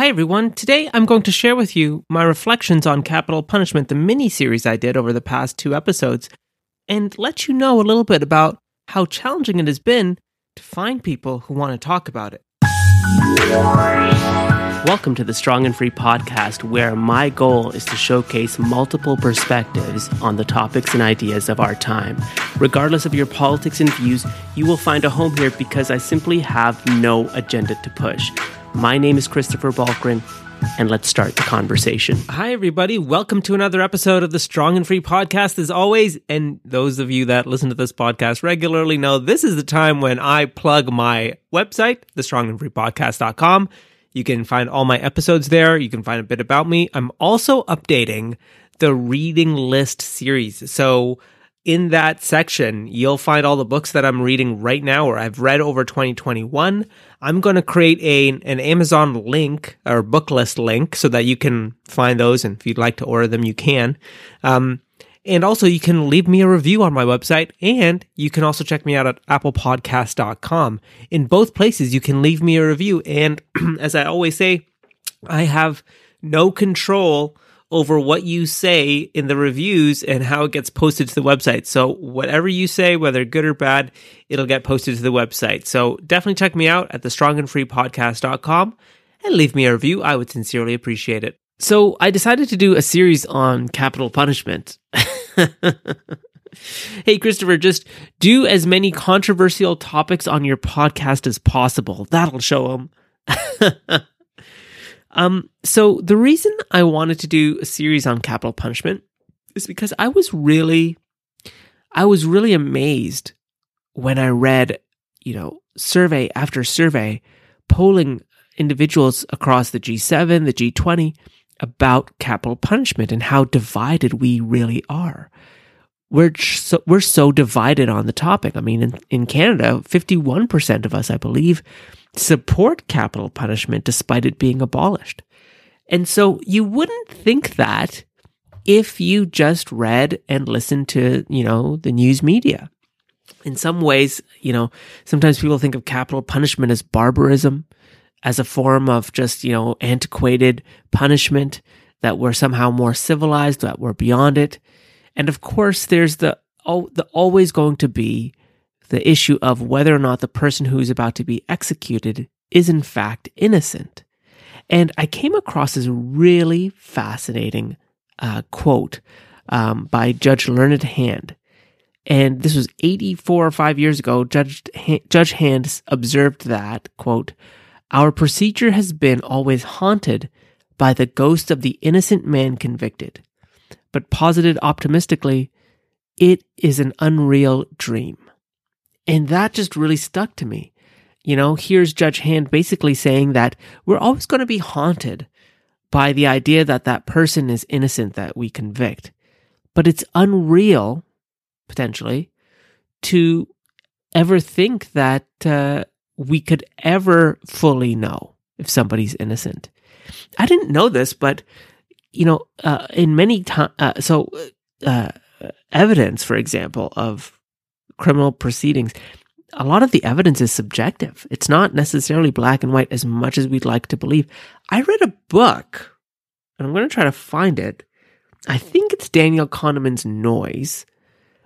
Hi, everyone. Today I'm going to share with you my reflections on capital punishment, the mini series I did over the past two episodes, and let you know a little bit about how challenging it has been to find people who want to talk about it. Welcome to the Strong and Free podcast, where my goal is to showcase multiple perspectives on the topics and ideas of our time. Regardless of your politics and views, you will find a home here because I simply have no agenda to push. My name is Christopher Balkaran, and let's start the conversation. Hi, everybody. Welcome to another episode of the Strong and Free podcast, as always. And those of you that listen to this podcast regularly know this is the time when I plug my website, thestrongandfreepodcast.com. You can find all my episodes there. You can find a bit about me. I'm also updating the reading list series. So, in that section, you'll find all the books that I'm reading right now or I've read over 2021. I'm going to create a an Amazon link or book list link so that you can find those. And if you'd like to order them, you can. Um, and also, you can leave me a review on my website, and you can also check me out at applepodcast.com. In both places, you can leave me a review. And as I always say, I have no control over what you say in the reviews and how it gets posted to the website. So, whatever you say, whether good or bad, it'll get posted to the website. So, definitely check me out at thestrongandfreepodcast.com and leave me a review. I would sincerely appreciate it. So, I decided to do a series on capital punishment. hey, Christopher, just do as many controversial topics on your podcast as possible. That'll show them. Um, so the reason I wanted to do a series on capital punishment is because I was really, I was really amazed when I read, you know, survey after survey polling individuals across the G7, the G20 about capital punishment and how divided we really are. We're so, we're so divided on the topic. I mean, in, in Canada, 51% of us, I believe, support capital punishment despite it being abolished. And so you wouldn't think that if you just read and listened to, you know, the news media. In some ways, you know, sometimes people think of capital punishment as barbarism, as a form of just, you know, antiquated punishment, that we're somehow more civilized, that we're beyond it. And of course, there's the, oh, the always going to be the issue of whether or not the person who's about to be executed is in fact innocent. And I came across this really fascinating uh, quote um, by Judge Learned Hand. And this was 84 or 5 years ago. Judge, Judge Hand observed that, quote, Our procedure has been always haunted by the ghost of the innocent man convicted, but posited optimistically, it is an unreal dream. And that just really stuck to me. You know, here's Judge Hand basically saying that we're always going to be haunted by the idea that that person is innocent that we convict. But it's unreal, potentially, to ever think that uh, we could ever fully know if somebody's innocent. I didn't know this, but you know, uh, in many times, uh, so uh, evidence, for example, of criminal proceedings, a lot of the evidence is subjective. It's not necessarily black and white as much as we'd like to believe. I read a book, and I'm going to try to find it. I think it's Daniel Kahneman's Noise,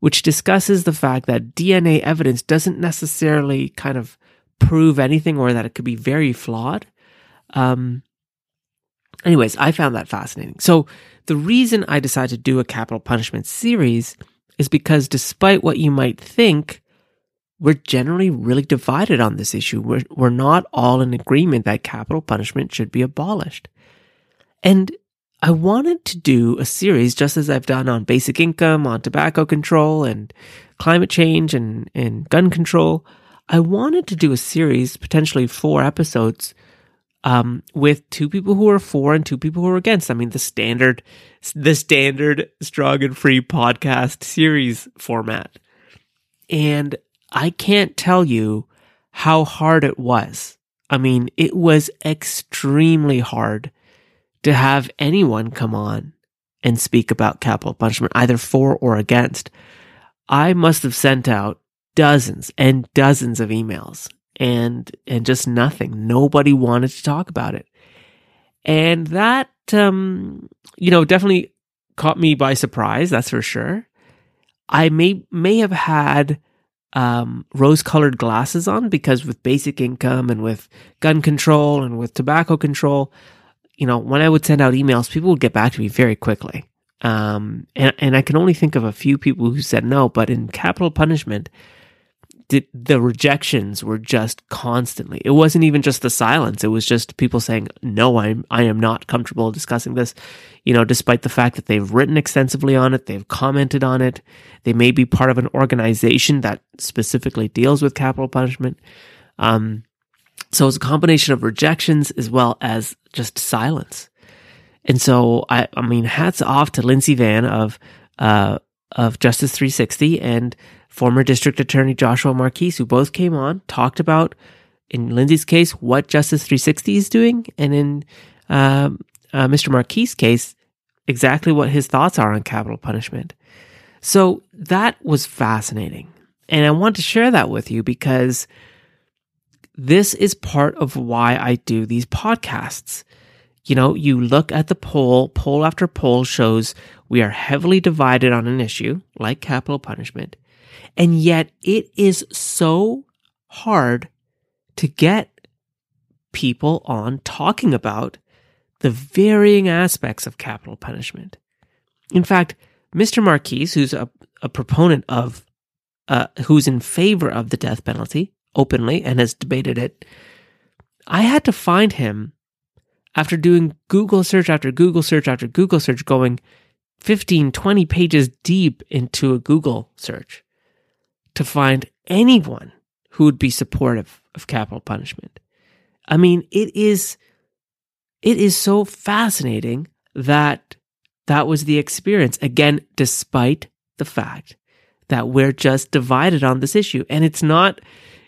which discusses the fact that DNA evidence doesn't necessarily kind of prove anything or that it could be very flawed. Um, anyways, I found that fascinating. So, the reason I decided to do a capital punishment series is because despite what you might think, we're generally really divided on this issue. We're, we're not all in agreement that capital punishment should be abolished. And I wanted to do a series, just as I've done on basic income, on tobacco control, and climate change and, and gun control. I wanted to do a series, potentially four episodes, um, with two people who are for and two people who are against. I mean, the standard, the standard strong and free podcast series format. And I can't tell you how hard it was. I mean, it was extremely hard to have anyone come on and speak about capital punishment, either for or against. I must have sent out dozens and dozens of emails and and just nothing. Nobody wanted to talk about it. And that, um, you know, definitely caught me by surprise. That's for sure. I may, may have had, um, rose colored glasses on because with basic income and with gun control and with tobacco control, you know, when I would send out emails, people would get back to me very quickly. Um, and, and I can only think of a few people who said no, but in capital punishment, the, the rejections were just constantly. It wasn't even just the silence. It was just people saying, no, I'm, I am not comfortable discussing this. You know, despite the fact that they've written extensively on it, they've commented on it. They may be part of an organization that specifically deals with capital punishment. Um, so it's a combination of rejections as well as just silence. And so I, I mean, hats off to Lindsey Vann of, uh, of Justice 360 and former District Attorney Joshua Marquis, who both came on, talked about, in Lindsey's case, what Justice 360 is doing, and in um, uh, Mr. Marquis' case, exactly what his thoughts are on capital punishment. So that was fascinating. And I want to share that with you because this is part of why I do these podcasts. You know, you look at the poll, poll after poll shows we are heavily divided on an issue like capital punishment. And yet it is so hard to get people on talking about the varying aspects of capital punishment. In fact, Mr. Marquis, who's a, a proponent of, uh, who's in favor of the death penalty openly and has debated it, I had to find him after doing Google search after Google search after Google search, going 15, 20 pages deep into a Google search to find anyone who would be supportive of capital punishment. I mean, it is it is so fascinating that that was the experience again despite the fact that we're just divided on this issue and it's not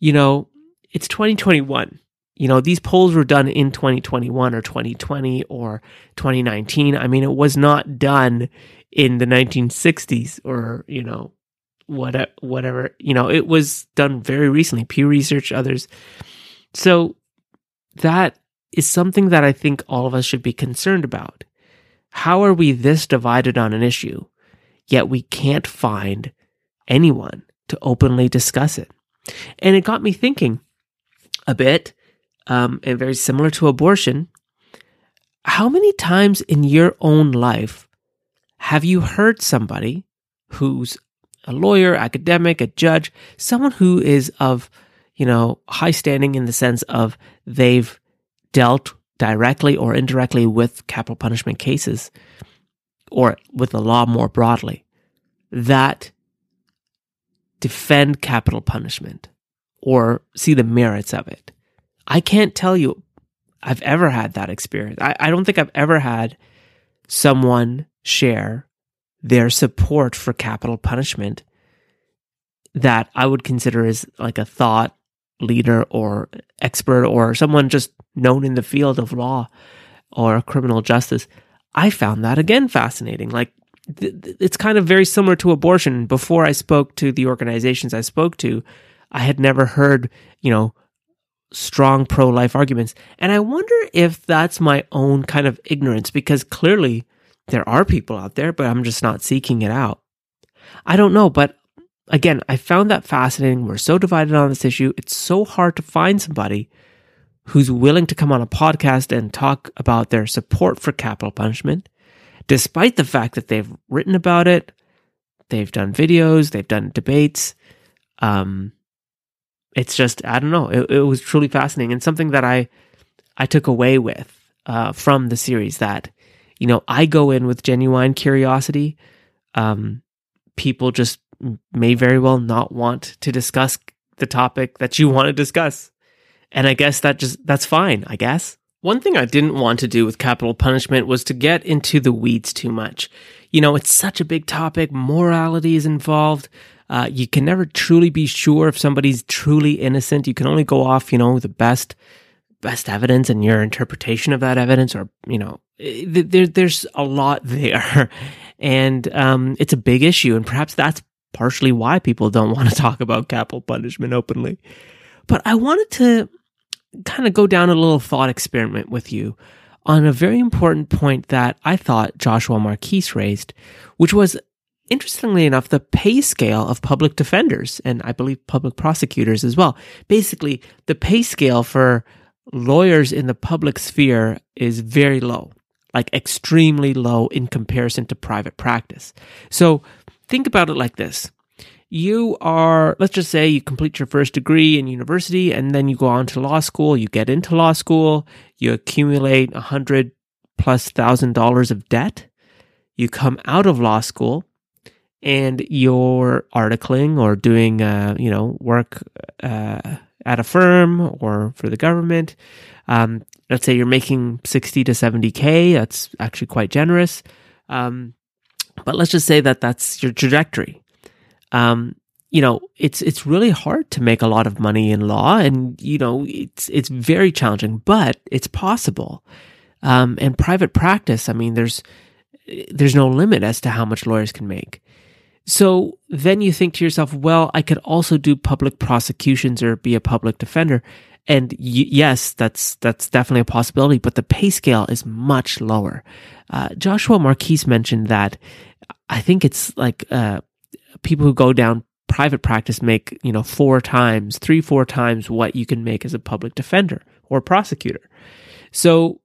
you know it's 2021 you know these polls were done in 2021 or 2020 or 2019 i mean it was not done in the 1960s or you know whatever, whatever. You know, it was done very recently, Pew Research, others. So that is something that I think all of us should be concerned about. How are we this divided on an issue, yet we can't find anyone to openly discuss it? And it got me thinking a bit, um, and very similar to abortion. How many times in your own life have you heard somebody who's a lawyer, academic, a judge, someone who is of, you know, high standing in the sense of they've dealt directly or indirectly with capital punishment cases or with the law more broadly that defend capital punishment or see the merits of it. I can't tell you I've ever had that experience. I, I don't think I've ever had someone share their support for capital punishment that I would consider as like a thought leader or expert or someone just known in the field of law or criminal justice. I found that again fascinating. Like th- it's kind of very similar to abortion. Before I spoke to the organizations I spoke to, I had never heard, you know, strong pro life arguments. And I wonder if that's my own kind of ignorance because clearly there are people out there, but I'm just not seeking it out. I don't know, but again, I found that fascinating. We're so divided on this issue. It's so hard to find somebody who's willing to come on a podcast and talk about their support for capital punishment, despite the fact that they've written about it, they've done videos, they've done debates. Um, it's just I don't know. It, it was truly fascinating and something that I I took away with uh, from the series that you know, I go in with genuine curiosity. Um, people just may very well not want to discuss the topic that you want to discuss. And I guess that just, that's fine, I guess. One thing I didn't want to do with capital punishment was to get into the weeds too much. You know, it's such a big topic. Morality is involved. Uh, you can never truly be sure if somebody's truly innocent. You can only go off, you know, the best best evidence and your interpretation of that evidence or you know there, there's a lot there and um, it's a big issue and perhaps that's partially why people don't want to talk about capital punishment openly but i wanted to kind of go down a little thought experiment with you on a very important point that I thought Joshua Marquis raised, which was interestingly enough, the pay scale of public defenders and I believe public prosecutors as well. Basically, the pay scale for lawyers in the public sphere is very low, like extremely low in comparison to private practice. So think about it like this. You are, let's just say you complete your first degree in university and then you go on to law school, you get into law school, you accumulate a hundred plus thousand dollars of debt. You come out of law school and you're articling or doing, uh, you know, work uh, at a firm or for the government. Um, let's say you're making 60 to 70K. That's actually quite generous. Um, but let's just say that that's your trajectory. Um, you know, it's it's really hard to make a lot of money in law, and you know, it's it's very challenging, but it's possible. Um, and private practice, I mean, there's there's no limit as to how much lawyers can make. So then you think to yourself, well, I could also do public prosecutions or be a public defender. And y- yes, that's that's definitely a possibility, but the pay scale is much lower. Uh, Joshua Marquis mentioned that I think it's like uh, people who go down private practice make you know four times, three four times what you can make as a public defender or prosecutor. So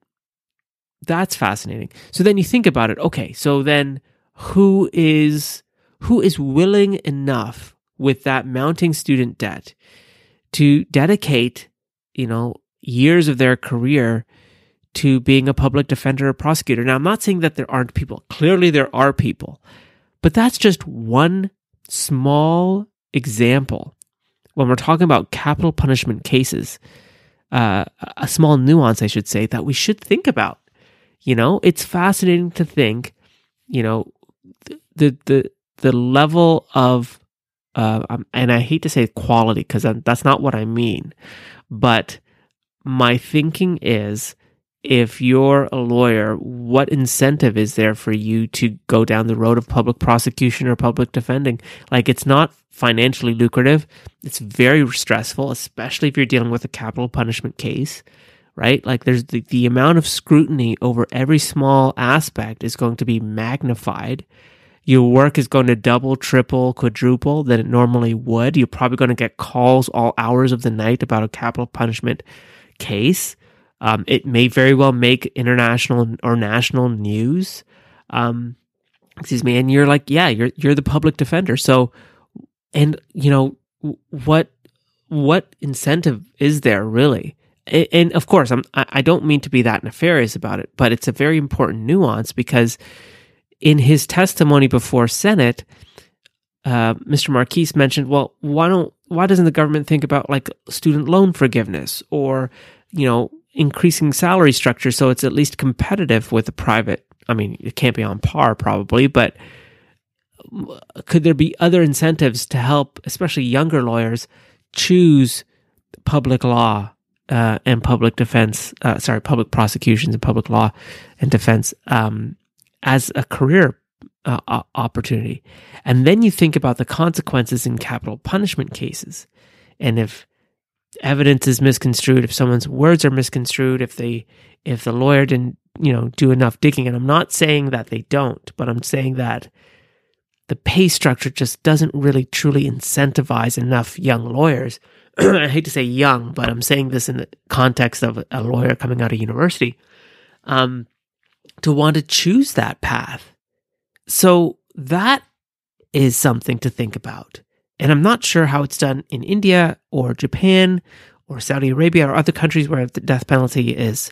that's fascinating. So then you think about it. Okay, so then who is who is willing enough with that mounting student debt to dedicate, you know, years of their career to being a public defender or prosecutor. Now, I'm not saying that there aren't people. Clearly, there are people, but that's just one small example when we're talking about capital punishment cases. Uh, a small nuance, I should say, that we should think about. You know, it's fascinating to think, you know, the the the level of uh, um, and I hate to say quality because that's not what I mean, but my thinking is if you're a lawyer, what incentive is there for you to go down the road of public prosecution or public defending? Like, it's not financially lucrative. It's very stressful, especially if you're dealing with a capital punishment case, right? Like, there's the, the amount of scrutiny over every small aspect is going to be magnified your work is going to double, triple, quadruple than it normally would. You're probably going to get calls all hours of the night about a capital punishment case. Um, it may very well make international or national news. Um, excuse me. And you're like, yeah, you're you're the public defender. So, and you know what what incentive is there really? And of course, I'm I don't mean to be that nefarious about it, but it's a very important nuance because in his testimony before Senate, uh, Mr. Marquis mentioned, well, why don't why doesn't the government think about like student loan forgiveness or you know increasing salary structure so it's at least competitive with the private? I mean, it can't be on par probably, but could there be other incentives to help, especially younger lawyers, choose public law uh, and public defense? Uh, sorry, public prosecutions and public law and defense um, as a career uh, opportunity. And then you think about the consequences in capital punishment cases. And if evidence is misconstrued, if someone's words are misconstrued, if they if the lawyer didn't, you know, do enough digging, and I'm not saying that they don't, but I'm saying that the pay structure just doesn't really truly incentivize enough young lawyers. I hate to say young, but I'm saying this in the context of a lawyer coming out of university. Um, to want to choose that path. So that is something to think about. And I'm not sure how it's done in India or Japan or Saudi Arabia or other countries where the death penalty is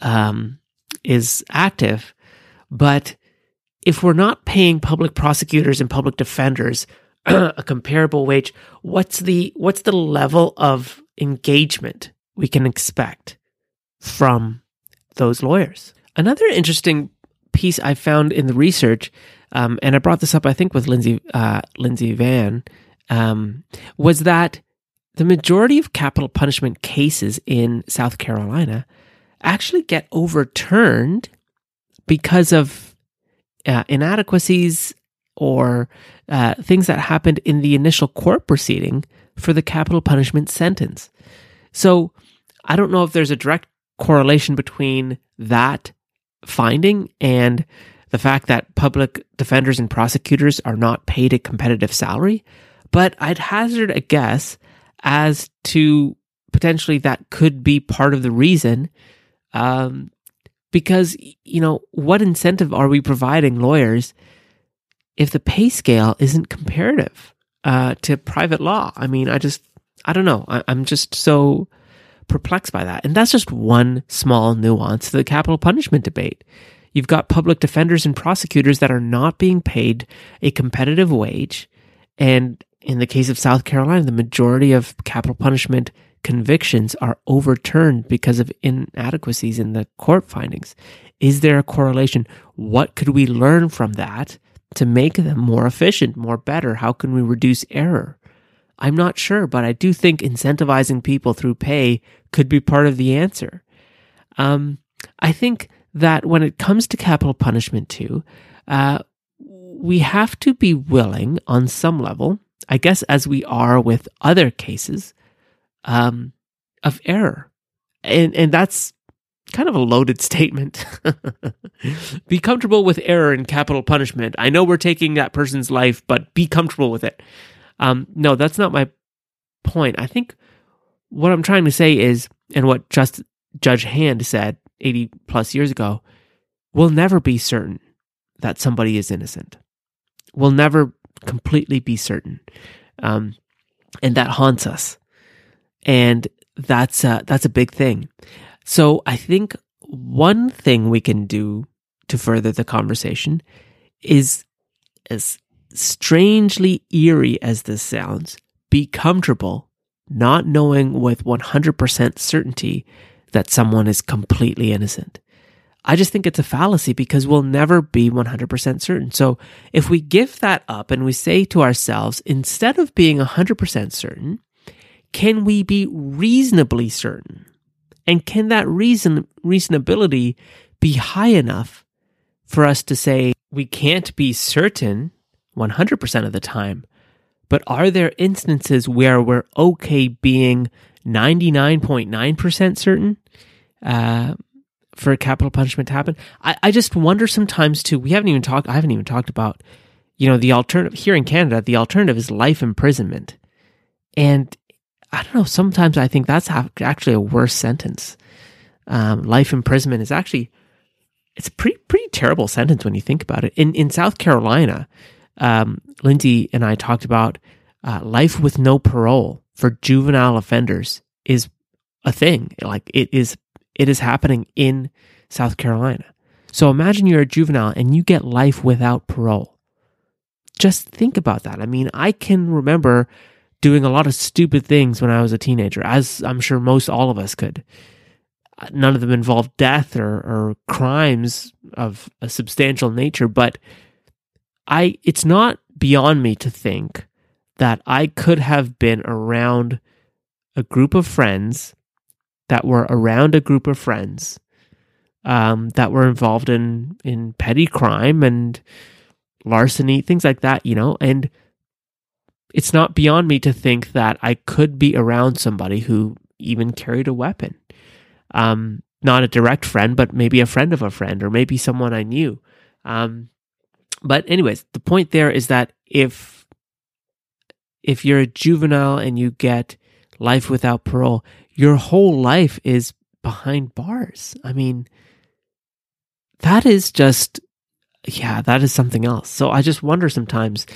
um, is active. But if we're not paying public prosecutors and public defenders a comparable wage, what's the what's the level of engagement we can expect from those lawyers? Another interesting piece I found in the research, um, and I brought this up, I think, with Lindsey uh, Lindsey Vann, um, was that the majority of capital punishment cases in South Carolina actually get overturned because of uh, inadequacies or uh, things that happened in the initial court proceeding for the capital punishment sentence. So I don't know if there's a direct correlation between that finding and the fact that public defenders and prosecutors are not paid a competitive salary, but I'd hazard a guess as to potentially that could be part of the reason. Um, because, you know, what incentive are we providing lawyers if the pay scale isn't comparative uh, to private law? I mean, I just, I don't know. I, I'm just so perplexed by that. And that's just one small nuance to the capital punishment debate. You've got public defenders and prosecutors that are not being paid a competitive wage. And in the case of South Carolina, the majority of capital punishment convictions are overturned because of inadequacies in the court findings. Is there a correlation? What could we learn from that to make them more efficient, more better? How can we reduce error? I'm not sure, but I do think incentivizing people through pay could be part of the answer. Um, I think that when it comes to capital punishment, too, uh, we have to be willing on some level, I guess, as we are with other cases, um, of error. And, and that's kind of a loaded statement. be comfortable with error and capital punishment. I know we're taking that person's life, but be comfortable with it. Um, no, that's not my point. I think what I'm trying to say is, and what just Judge Hand said 80 plus years ago, we'll never be certain that somebody is innocent. We'll never completely be certain. Um, and that haunts us and that's a, that's a big thing. So I think one thing we can do to further the conversation is as strangely eerie as this sounds, be comfortable not knowing with 100% certainty that someone is completely innocent. I just think it's a fallacy because we'll never be 100% certain. So if we give that up and we say to ourselves, instead of being 100% certain, can we be reasonably certain? And can that reason reasonability be high enough for us to say we can't be certain 100% of the time, but are there instances where we're okay being 99.9% certain uh, for capital punishment to happen? I, I just wonder sometimes too. We haven't even talked. I haven't even talked about, you know, the alternative here in Canada. The alternative is life imprisonment, and I don't know. Sometimes I think that's actually a worse sentence. Um, life imprisonment is actually it's a pretty pretty terrible sentence when you think about it. In in South Carolina, um, Lindsey and I talked about uh, life with no parole for juvenile offenders is a thing. Like it is it is happening in South Carolina. So imagine you're a juvenile and you get life without parole. Just think about that. I mean, I can remember doing a lot of stupid things when I was a teenager, as I'm sure most all of us could. None of them involved death or, or crimes of a substantial nature, but I it's not beyond me to think that I could have been around a group of friends that were around a group of friends um, that were involved in in petty crime and larceny, things like that, you know, and it's not beyond me to think that I could be around somebody who even carried a weapon. Um, not a direct friend, but maybe a friend of a friend, or maybe someone I knew. Um, but anyways, the point there is that if if you're a juvenile and you get life without parole, your whole life is behind bars. I mean, that is just yeah, that is something else. So I just wonder sometimes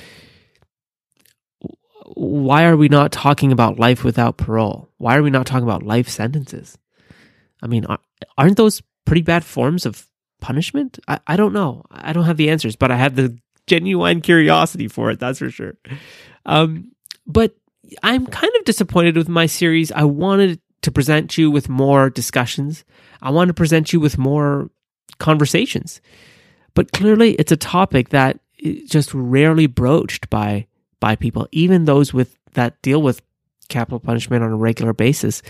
why are we not talking about life without parole? Why are we not talking about life sentences? I mean, aren't those pretty bad forms of punishment? I, I don't know. I don't have the answers, but I have the genuine curiosity for it. That's for sure. Um, but I'm kind of disappointed with my series. I wanted to present you with more discussions. I want to present you with more conversations. But clearly, it's a topic that is just rarely broached by by people, even those with that deal with capital punishment on a regular basis.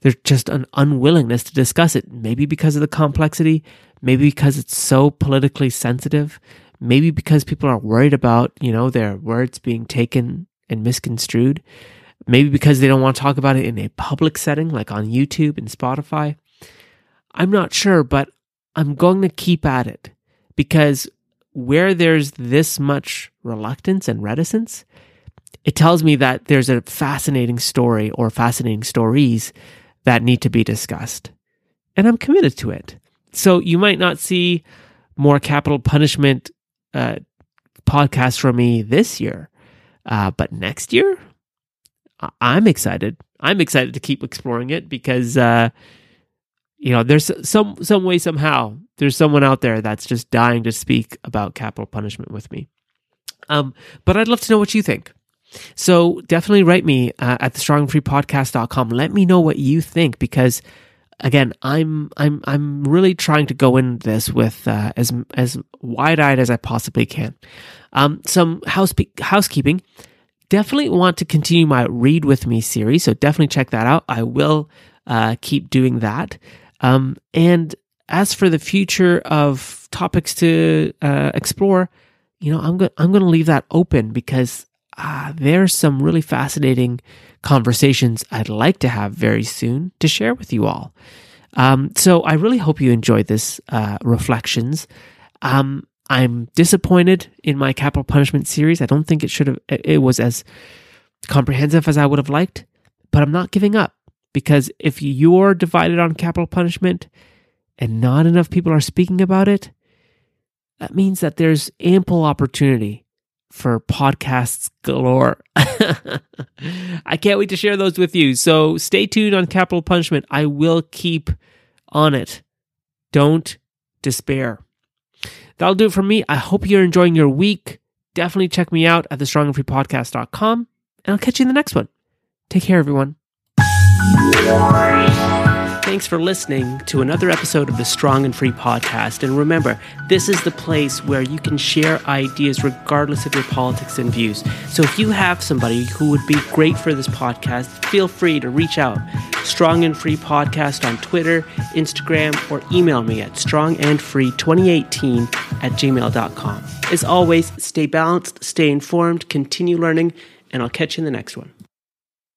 There's just an unwillingness to discuss it, maybe because of the complexity, maybe because it's so politically sensitive, maybe because people are worried about, you know, their words being taken and misconstrued, maybe because they don't want to talk about it in a public setting like on YouTube and Spotify. I'm not sure, but I'm going to keep at it because where there's this much reluctance and reticence, it tells me that there's a fascinating story or fascinating stories that need to be discussed. And I'm committed to it. So you might not see more capital punishment uh, podcasts from me this year, uh, but next year, I'm excited. I'm excited to keep exploring it because, uh, you know, there's some some way somehow there's someone out there that's just dying to speak about capital punishment with me. Um, but I'd love to know what you think. So definitely write me uh, at the strongfreepodcast.com. Let me know what you think because again, I'm I'm I'm really trying to go in this with uh, as as wide eyed as I possibly can. Um, some house housekeeping. Definitely want to continue my read with me series, so definitely check that out. I will uh, keep doing that. Um, and as for the future of topics to uh, explore, you know, I'm going I'm going to leave that open because uh, there's some really fascinating conversations I'd like to have very soon to share with you all. Um, so I really hope you enjoyed this uh, reflections. Um, I'm disappointed in my capital punishment series. I don't think it should have. It was as comprehensive as I would have liked, but I'm not giving up because if you're divided on capital punishment and not enough people are speaking about it, that means that there's ample opportunity for podcasts galore. I can't wait to share those with you. So stay tuned on Capital Punishment. I will keep on it. Don't despair. That'll do it for me. I hope you're enjoying your week. Definitely check me out at thestrongandfreepodcast.com, and I'll catch you in the next one. Take care, everyone. Thanks for listening to another episode of the Strong and Free podcast. And remember, this is the place where you can share ideas regardless of your politics and views. So if you have somebody who would be great for this podcast, feel free to reach out. Strong and Free podcast on Twitter, Instagram, or email me at strongandfree2018 at gmail.com. As always, stay balanced, stay informed, continue learning, and I'll catch you in the next one.